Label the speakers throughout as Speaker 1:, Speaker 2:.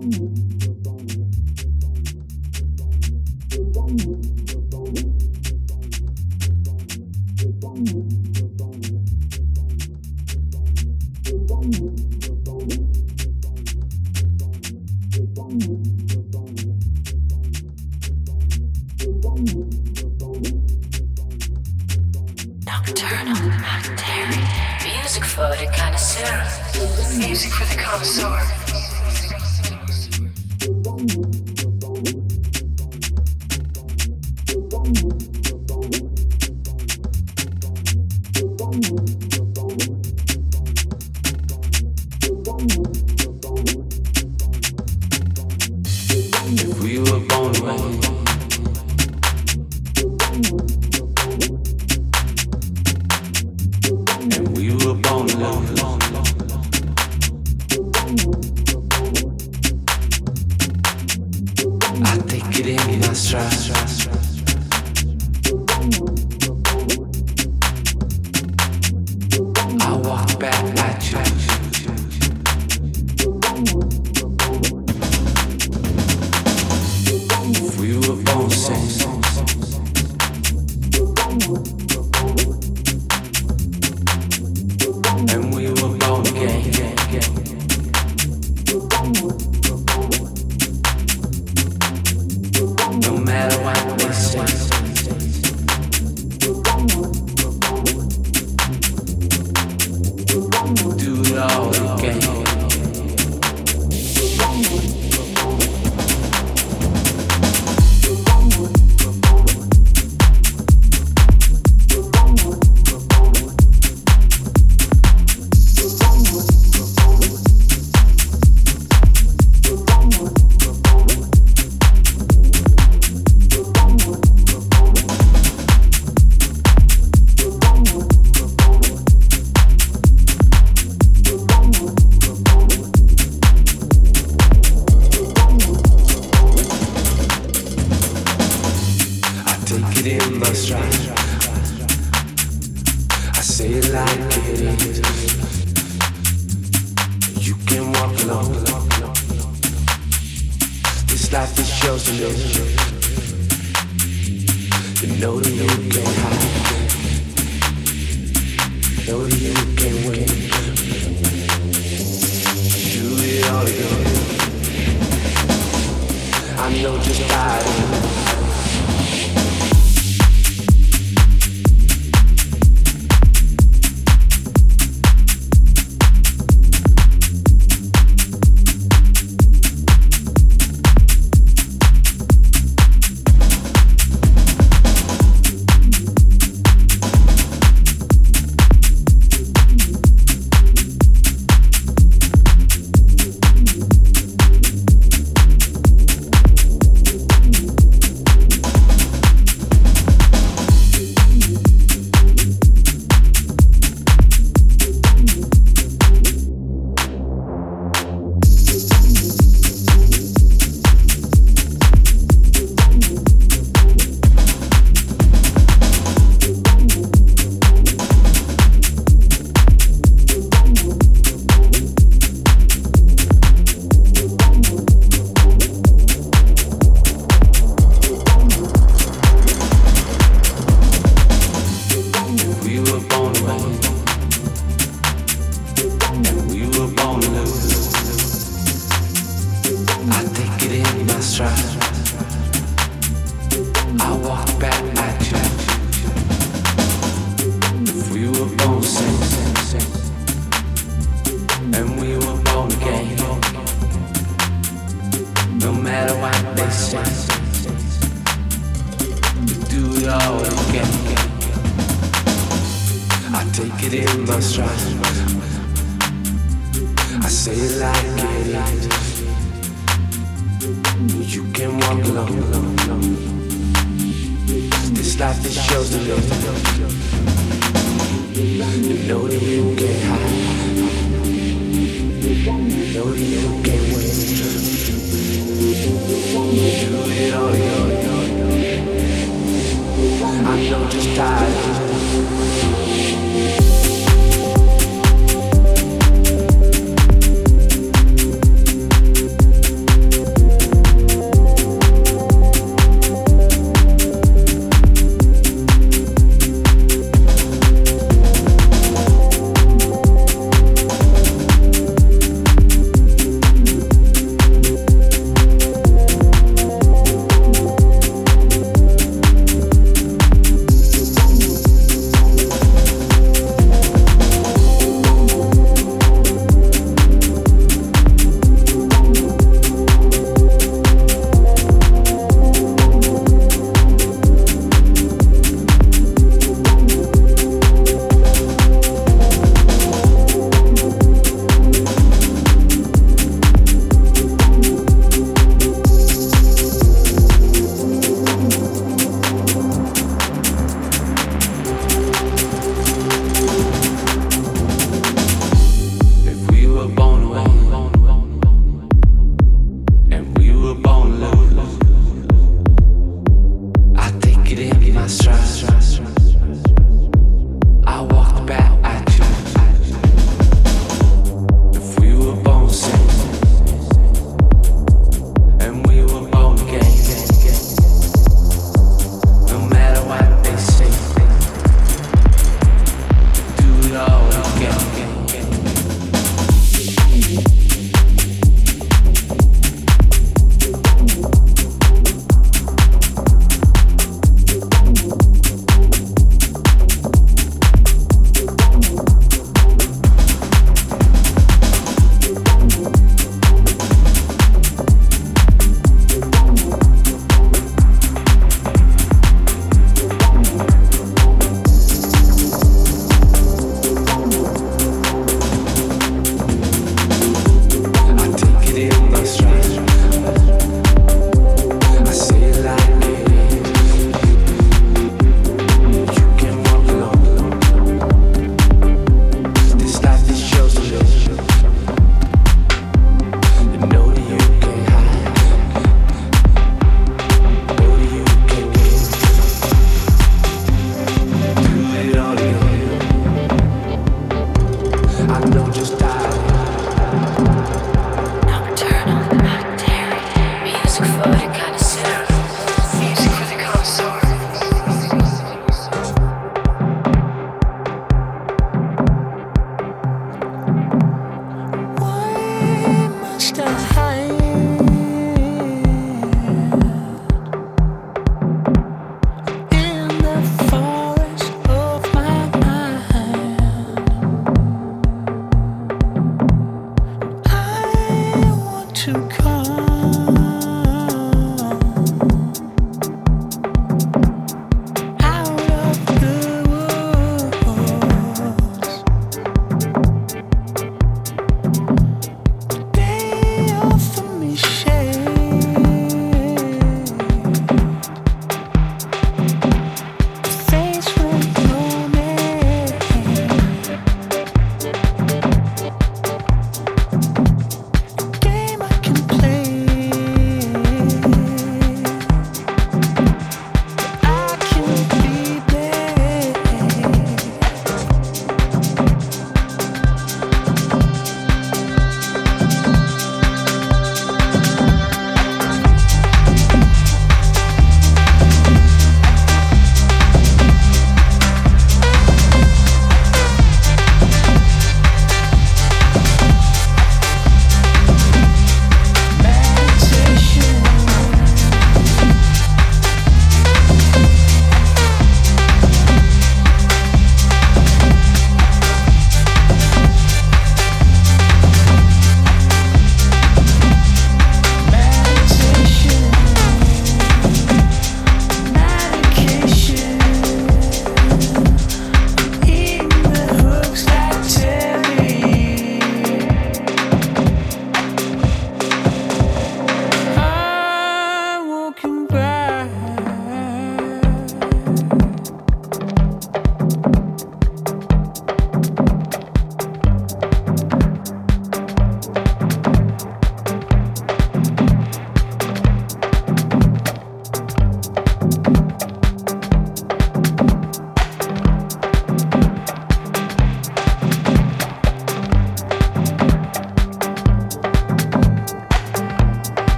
Speaker 1: Ooh.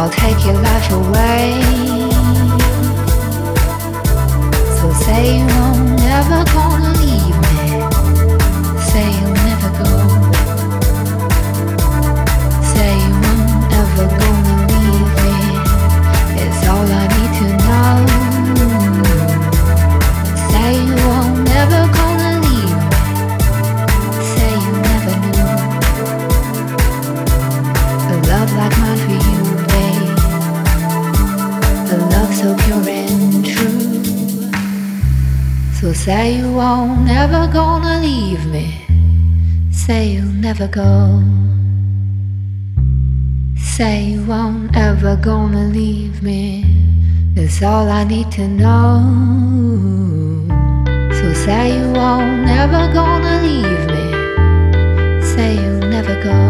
Speaker 1: I'll take your life away. So say you won't never gonna say you won't never gonna leave me. Say you'll never go. Say you won't ever gonna leave me. That's all I need to know. So say you won't never gonna leave me. Say you'll never go.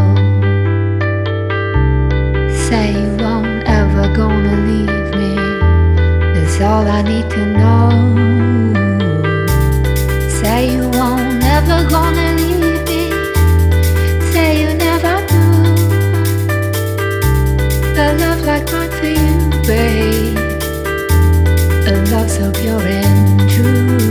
Speaker 1: Say you won't ever gonna leave me. That's all I need to know. Never gonna leave me. Say you never do. A love like mine for you, babe. A love so pure and true.